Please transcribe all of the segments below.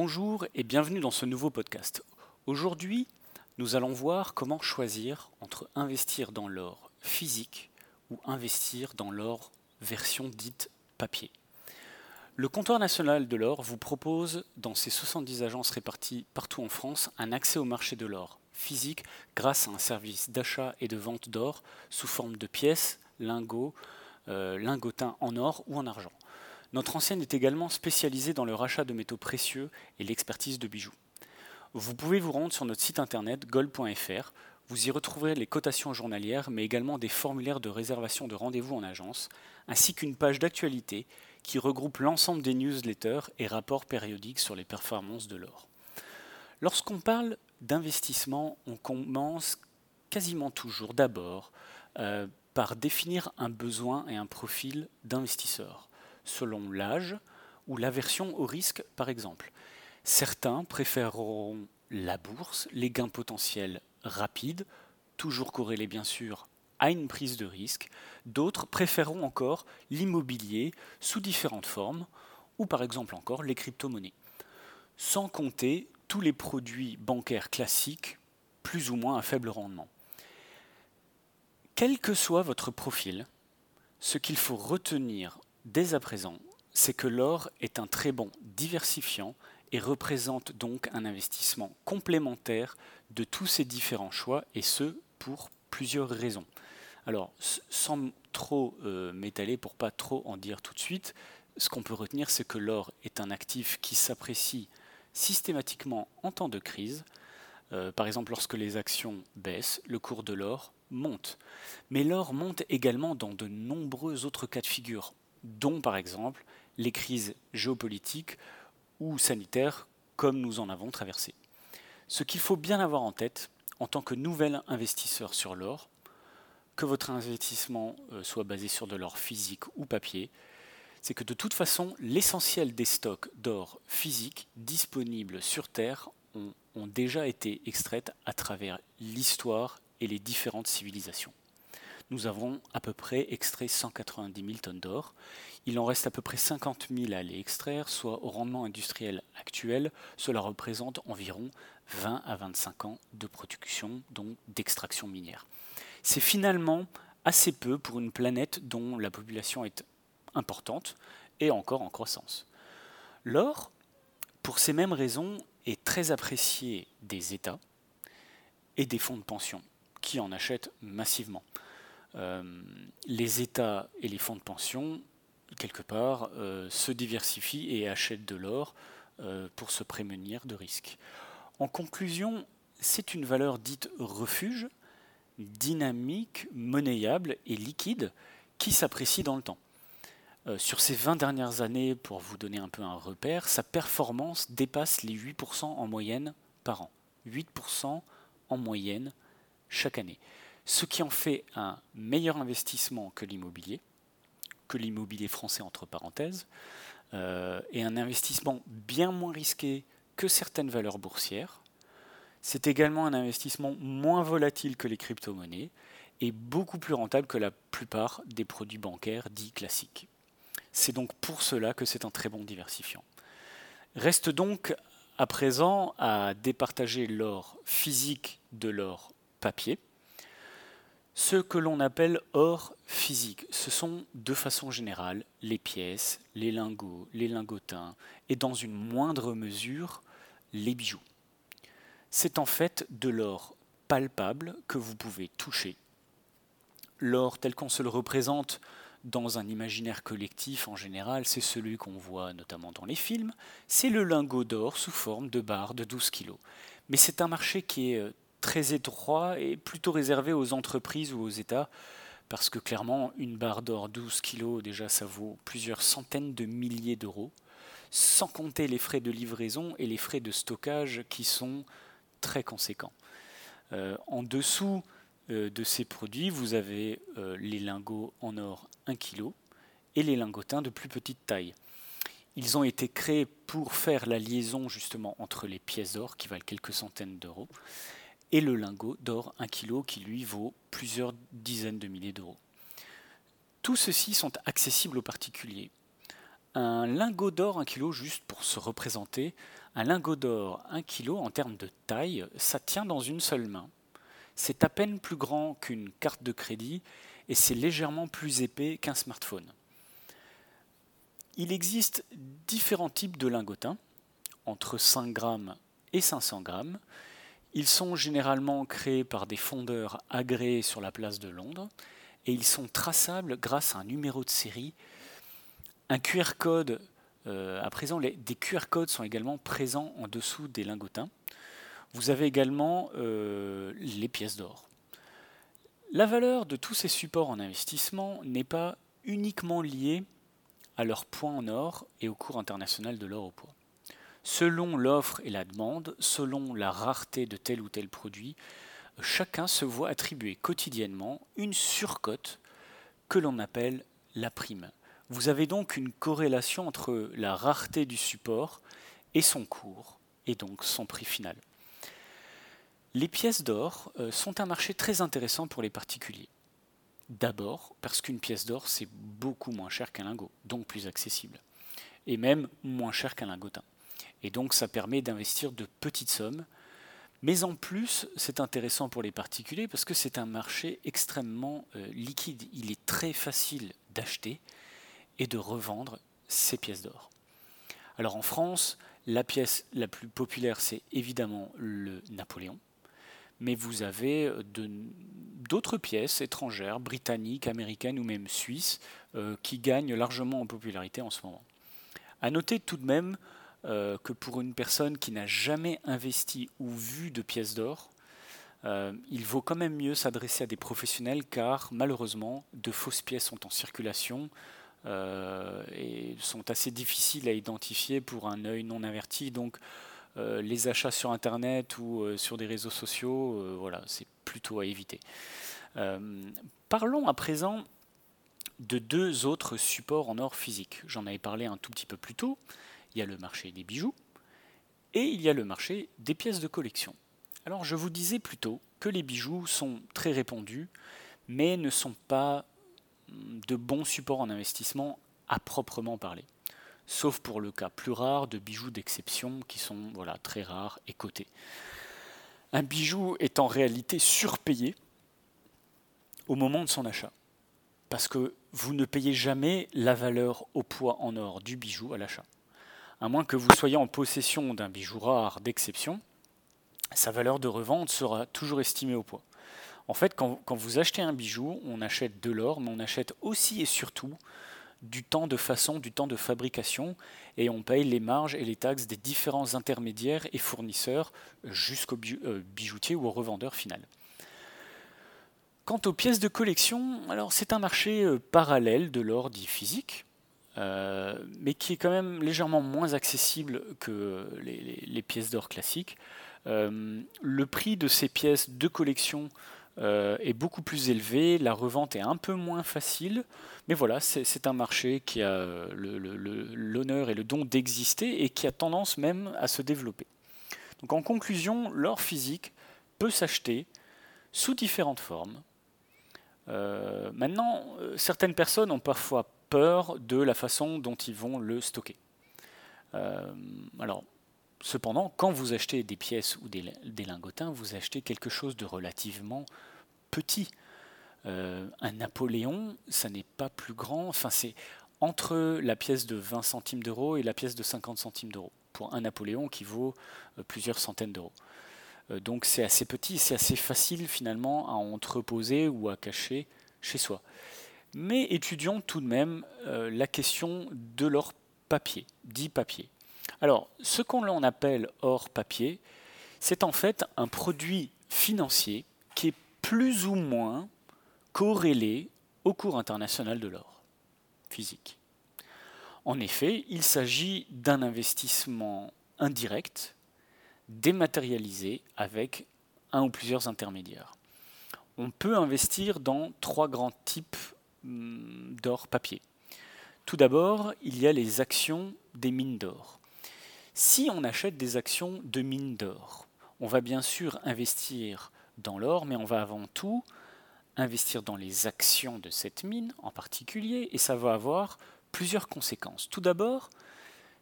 Bonjour et bienvenue dans ce nouveau podcast. Aujourd'hui, nous allons voir comment choisir entre investir dans l'or physique ou investir dans l'or version dite papier. Le comptoir national de l'or vous propose, dans ses 70 agences réparties partout en France, un accès au marché de l'or physique grâce à un service d'achat et de vente d'or sous forme de pièces, lingots, euh, lingotins en or ou en argent. Notre ancienne est également spécialisée dans le rachat de métaux précieux et l'expertise de bijoux. Vous pouvez vous rendre sur notre site internet gold.fr. Vous y retrouverez les cotations journalières, mais également des formulaires de réservation de rendez-vous en agence, ainsi qu'une page d'actualité qui regroupe l'ensemble des newsletters et rapports périodiques sur les performances de l'or. Lorsqu'on parle d'investissement, on commence quasiment toujours d'abord euh, par définir un besoin et un profil d'investisseur, selon l'âge ou l'aversion au risque par exemple. Certains préféreront la bourse, les gains potentiels rapides, toujours corrélés bien sûr à une prise de risque. D'autres préféreront encore l'immobilier sous différentes formes, ou par exemple encore les crypto-monnaies. Sans compter tous les produits bancaires classiques, plus ou moins à faible rendement. Quel que soit votre profil, ce qu'il faut retenir dès à présent, c'est que l'or est un très bon diversifiant et représente donc un investissement complémentaire de tous ces différents choix, et ce, pour plusieurs raisons. Alors, sans trop euh, m'étaler pour pas trop en dire tout de suite, ce qu'on peut retenir, c'est que l'or est un actif qui s'apprécie systématiquement en temps de crise. Euh, par exemple, lorsque les actions baissent, le cours de l'or monte. Mais l'or monte également dans de nombreux autres cas de figure, dont par exemple les crises géopolitiques ou sanitaires comme nous en avons traversé. Ce qu'il faut bien avoir en tête en tant que nouvel investisseur sur l'or, que votre investissement euh, soit basé sur de l'or physique ou papier, c'est que de toute façon, l'essentiel des stocks d'or physique disponibles sur Terre ont, ont déjà été extraites à travers l'histoire et les différentes civilisations. Nous avons à peu près extrait 190 000 tonnes d'or. Il en reste à peu près 50 000 à aller extraire, soit au rendement industriel actuel, cela représente environ 20 à 25 ans de production, donc d'extraction minière c'est finalement assez peu pour une planète dont la population est importante et encore en croissance. L'or, pour ces mêmes raisons, est très apprécié des États et des fonds de pension qui en achètent massivement. Euh, les États et les fonds de pension, quelque part, euh, se diversifient et achètent de l'or euh, pour se prémunir de risques. En conclusion, c'est une valeur dite refuge dynamique, monnayable et liquide qui s'apprécie dans le temps. Sur ces 20 dernières années, pour vous donner un peu un repère, sa performance dépasse les 8% en moyenne par an. 8% en moyenne chaque année. Ce qui en fait un meilleur investissement que l'immobilier, que l'immobilier français entre parenthèses, euh, et un investissement bien moins risqué que certaines valeurs boursières, c'est également un investissement moins volatile que les crypto-monnaies et beaucoup plus rentable que la plupart des produits bancaires dits classiques. C'est donc pour cela que c'est un très bon diversifiant. Reste donc à présent à départager l'or physique de l'or papier. Ce que l'on appelle or physique, ce sont de façon générale les pièces, les lingots, les lingotins et dans une moindre mesure les bijoux c'est en fait de l'or palpable que vous pouvez toucher. L'or tel qu'on se le représente dans un imaginaire collectif en général, c'est celui qu'on voit notamment dans les films, c'est le lingot d'or sous forme de barre de 12 kg. Mais c'est un marché qui est euh, très étroit et plutôt réservé aux entreprises ou aux États, parce que clairement, une barre d'or 12 kg, déjà, ça vaut plusieurs centaines de milliers d'euros, sans compter les frais de livraison et les frais de stockage qui sont très conséquent. Euh, en dessous euh, de ces produits, vous avez euh, les lingots en or 1 kg et les lingotins de plus petite taille. Ils ont été créés pour faire la liaison justement entre les pièces d'or qui valent quelques centaines d'euros et le lingot d'or 1 kg qui lui vaut plusieurs dizaines de milliers d'euros. Tous ceux-ci sont accessibles aux particuliers. Un lingot d'or 1 kg, juste pour se représenter, Un lingot d'or 1 kg en termes de taille, ça tient dans une seule main. C'est à peine plus grand qu'une carte de crédit et c'est légèrement plus épais qu'un smartphone. Il existe différents types de lingotins, entre 5 grammes et 500 grammes. Ils sont généralement créés par des fondeurs agréés sur la place de Londres et ils sont traçables grâce à un numéro de série. Un QR code, euh, à présent, des QR codes sont également présents en dessous des lingotins. Vous avez également euh, les pièces d'or. La valeur de tous ces supports en investissement n'est pas uniquement liée à leur poids en or et au cours international de l'or au poids. Selon l'offre et la demande, selon la rareté de tel ou tel produit, chacun se voit attribuer quotidiennement une surcote que l'on appelle la prime. Vous avez donc une corrélation entre la rareté du support et son cours, et donc son prix final. Les pièces d'or euh, sont un marché très intéressant pour les particuliers. D'abord parce qu'une pièce d'or, c'est beaucoup moins cher qu'un lingot, donc plus accessible. Et même moins cher qu'un lingotin. Et donc ça permet d'investir de petites sommes. Mais en plus, c'est intéressant pour les particuliers parce que c'est un marché extrêmement euh, liquide. Il est très facile d'acheter et de revendre ces pièces d'or. Alors en France, la pièce la plus populaire, c'est évidemment le Napoléon mais vous avez euh, d'autres pièces étrangères, britanniques, américaines ou même suisses, euh, qui gagnent largement en popularité en ce moment. À noter tout de même euh, que pour une personne qui n'a jamais investi ou vu de pièces d'or, il vaut quand même mieux s'adresser à des professionnels car malheureusement de fausses pièces sont en circulation et sont assez difficiles à identifier pour un œil non averti. Donc euh, les achats sur Internet ou euh, sur des réseaux sociaux, euh, voilà, c'est plutôt à éviter. parlons à présent de deux autres supports en or physique. J'en avais parlé un tout petit peu plus tôt. Il y a le marché des bijoux et il y a le marché des pièces de collection. Alors je vous disais plutôt que les bijoux sont très répandus, mais ne sont pas de bons supports en investissement à proprement parler sauf pour le cas plus rare de bijoux d'exception qui sont voilà, très rares et cotés. Un bijou est en réalité surpayé au moment de son achat, parce que vous ne payez jamais la valeur au poids en or du bijou à l'achat. À moins que vous soyez en possession d'un bijou rare d'exception, sa valeur de revente sera toujours estimée au poids. En fait, quand, vous achetez un bijou, on achète de l'or, mais on achète aussi et surtout du temps de façon, du temps de fabrication, et on paye les marges et les taxes des différents intermédiaires et fournisseurs jusqu'au euh, bijoutier ou au revendeur final. Quant aux pièces de collection, alors c'est un marché euh, parallèle de l'or dit physique, euh, mais qui est quand même légèrement moins accessible que les, pièces d'or classiques. le prix de ces pièces de collection euh, est beaucoup plus élevé, la revente est un peu moins facile, mais voilà, c'est un marché qui a euh, l'honneur et le don d'exister et qui a tendance même à se développer. Donc en conclusion, l'or physique peut s'acheter sous différentes formes. Euh, maintenant, certaines personnes ont parfois peur de la façon dont ils vont le stocker. alors, Cependant, quand vous achetez des pièces ou des, lingotins, vous achetez quelque chose de relativement petit. Euh, un Napoléon, ça n'est pas plus grand. Enfin, c'est entre la pièce de 20 centimes d'euros et la pièce de 50 centimes d'euros pour un Napoléon qui vaut euh, plusieurs centaines d'euros. Euh, donc c'est assez petit, c'est assez facile finalement à entreposer ou à cacher chez soi. Mais étudions tout de même la question de leur papier, dit papier. Alors, ce qu'on appelle or papier, c'est en fait un produit financier qui est plus ou moins corrélé au cours international de l'or physique. En effet, il s'agit d'un investissement indirect, dématérialisé avec un ou plusieurs intermédiaires. On peut investir dans trois grands types d'or papier. Tout d'abord, il y a les actions des mines d'or. Si on achète des actions de mines d'or, on va bien sûr investir dans l'or, mais on va avant tout investir dans les actions de cette mine en particulier, et ça va avoir plusieurs conséquences. Tout d'abord,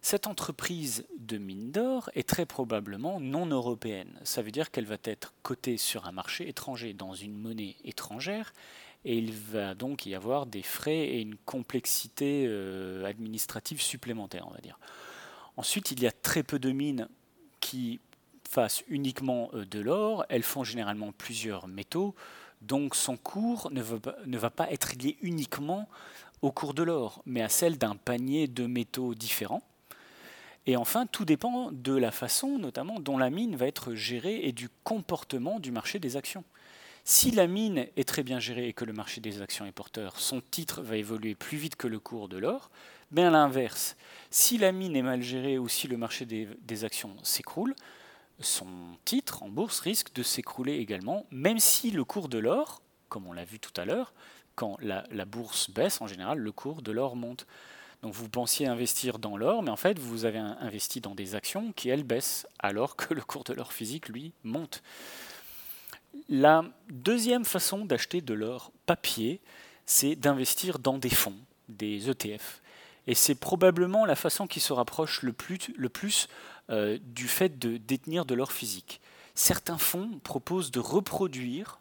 Cette entreprise de mine d'or est très probablement non européenne. Ça veut dire qu'elle va être cotée sur un marché étranger, dans une monnaie étrangère, et il va donc y avoir des frais et une complexité euh, administrative supplémentaire, on va dire. Ensuite, il y a très peu de mines qui fassent uniquement euh, de l'or, elles font généralement plusieurs métaux, donc son cours ne va, pas, ne va pas être lié uniquement au cours de l'or, mais à celle d'un panier de métaux différents. Et enfin, tout dépend de la façon notamment dont la mine va être gérée et du comportement du marché des actions. Si la mine est très bien gérée et que le marché des actions est porteur, son titre va évoluer plus vite que le cours de l'or. Mais à l'inverse, si la mine est mal gérée ou si le marché des, actions s'écroule, son titre en bourse risque de s'écrouler également, même si le cours de l'or, comme on l'a vu tout à l'heure, quand la, bourse baisse, en général, le cours de l'or monte. Donc vous pensiez investir dans l'or, mais en fait vous avez investi dans des actions qui, elles, baissent, alors que le cours de l'or physique, lui, monte. La deuxième façon d'acheter de l'or papier, c'est d'investir dans des fonds, des ETF. Et c'est probablement la façon qui se rapproche le plus, euh, du fait de détenir de l'or physique. Certains fonds proposent de reproduire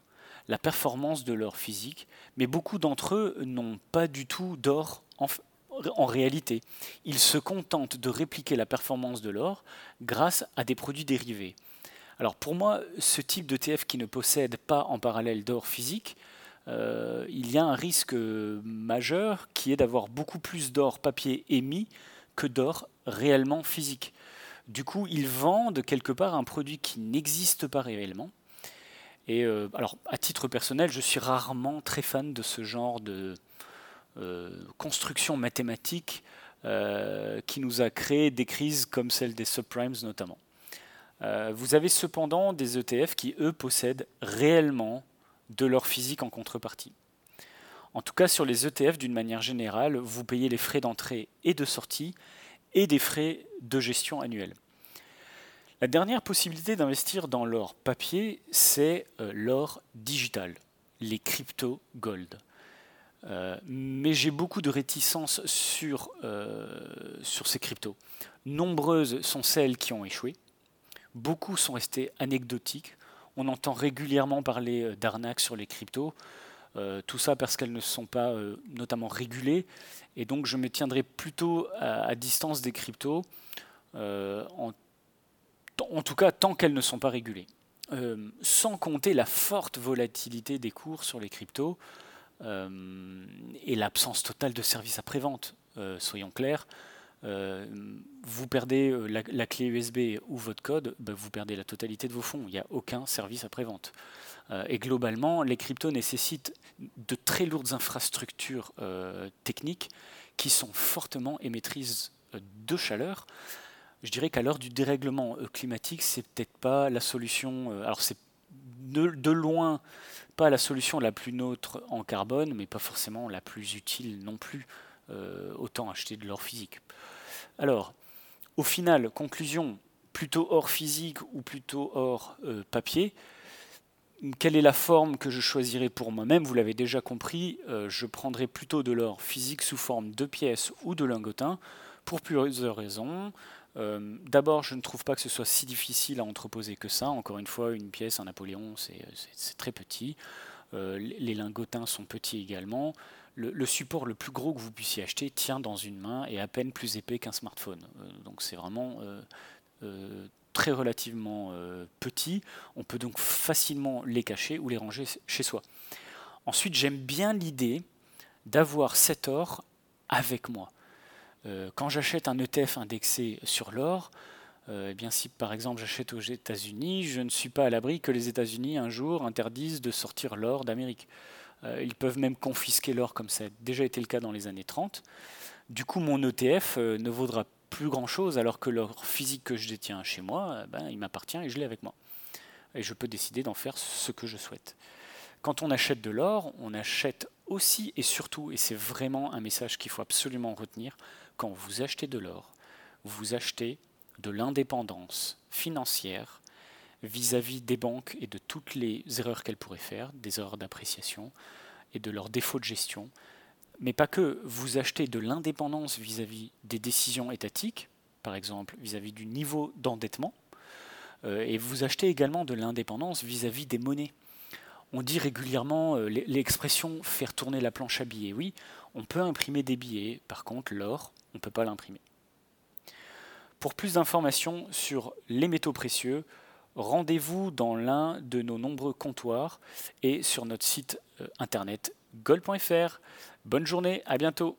la performance de l'or physique, mais beaucoup d'entre eux n'ont pas du tout d'or en, réalité. Ils se contentent de répliquer la performance de l'or grâce à des produits dérivés. Alors pour moi, ce type d'ETF qui ne possède pas en parallèle d'or physique, euh, il y a un risque majeur qui est d'avoir beaucoup plus d'or papier émis que d'or réellement physique. Du coup, ils vendent quelque part un produit qui n'existe pas réellement. Et euh, alors, à titre personnel, je suis rarement très fan de ce genre de euh, construction mathématique qui nous a créé des crises comme celle des subprimes notamment. Vous avez cependant des ETF qui, eux, possèdent réellement de leur physique en contrepartie. En tout cas, sur les ETF, d'une manière générale, vous payez les frais d'entrée et de sortie et des frais de gestion annuels. La dernière possibilité d'investir dans l'or papier, c'est euh, l'or digital, les crypto gold. Euh, mais j'ai beaucoup de réticences sur, euh, sur ces cryptos. Nombreuses sont celles qui ont échoué. Beaucoup sont restées anecdotiques. On entend régulièrement parler d'arnaques sur les cryptos. tout ça parce qu'elles ne sont pas notamment régulées. Et donc je me tiendrai plutôt à, distance des cryptos en en tout cas tant qu'elles ne sont pas régulées. Euh, sans compter la forte volatilité des cours sur les cryptos euh, et l'absence totale de services après-vente. Euh, soyons clairs, vous perdez la, clé USB ou votre code, ben, vous perdez la totalité de vos fonds. Il n'y a aucun service après-vente. et globalement, les cryptos nécessitent de très lourdes infrastructures techniques qui sont fortement émettrices de chaleur je dirais qu'à l'heure du dérèglement euh, climatique, c'est peut-être pas la solution. Euh, alors c'est de, loin pas la solution la plus neutre en carbone, mais pas forcément la plus utile non plus. Euh, autant acheter de l'or physique. Alors, au final, conclusion, plutôt or physique ou plutôt or papier quelle est la forme que je choisirai pour moi-même? Vous l'avez déjà compris, je prendrai plutôt de l'or physique sous forme de pièces ou de lingotin pour plusieurs raisons. Euh, d'abord, je ne trouve pas que ce soit si difficile à entreposer que ça. Encore une fois, une pièce, un Napoléon, c'est très petit. Euh, les lingotins sont petits également. Le, support le plus gros que vous puissiez acheter tient dans une main et à peine plus épais qu'un smartphone. Euh, donc c'est vraiment très relativement petit. On peut donc facilement les cacher ou les ranger chez soi. Ensuite, j'aime bien l'idée d'avoir cet or avec moi. Euh, quand j'achète un ETF indexé sur l'or, euh, eh bien si par exemple j'achète aux États-Unis, je ne suis pas à l'abri que les États-Unis un jour interdisent de sortir l'or d'Amérique. Euh, ils peuvent même confisquer l'or comme ça a déjà été le cas dans les années 30. Du coup, mon ETF ne vaudra plus grand-chose alors que l'or physique que je détiens chez moi, ben, il m'appartient et je l'ai avec moi. Et je peux décider d'en faire ce que je souhaite. Quand on achète de l'or, on achète aussi et surtout, et c'est vraiment un message qu'il faut absolument retenir, quand vous achetez de l'or, vous achetez de l'indépendance financière vis-à-vis des banques et de toutes les erreurs qu'elles pourraient faire, des erreurs d'appréciation et de leurs défauts de gestion. Mais pas que, vous achetez de l'indépendance vis-à-vis des décisions étatiques, par exemple, vis-à-vis du niveau d'endettement. Euh, et vous achetez également de l'indépendance vis-à-vis des monnaies. On dit régulièrement euh, l'expression faire tourner la planche à billets. Oui, on peut imprimer des billets, par contre l'or, on ne peut pas l'imprimer. Pour plus d'informations sur les métaux précieux, rendez-vous dans l'un de nos nombreux comptoirs et sur notre site euh, internet gold.fr. Bonne journée, à bientôt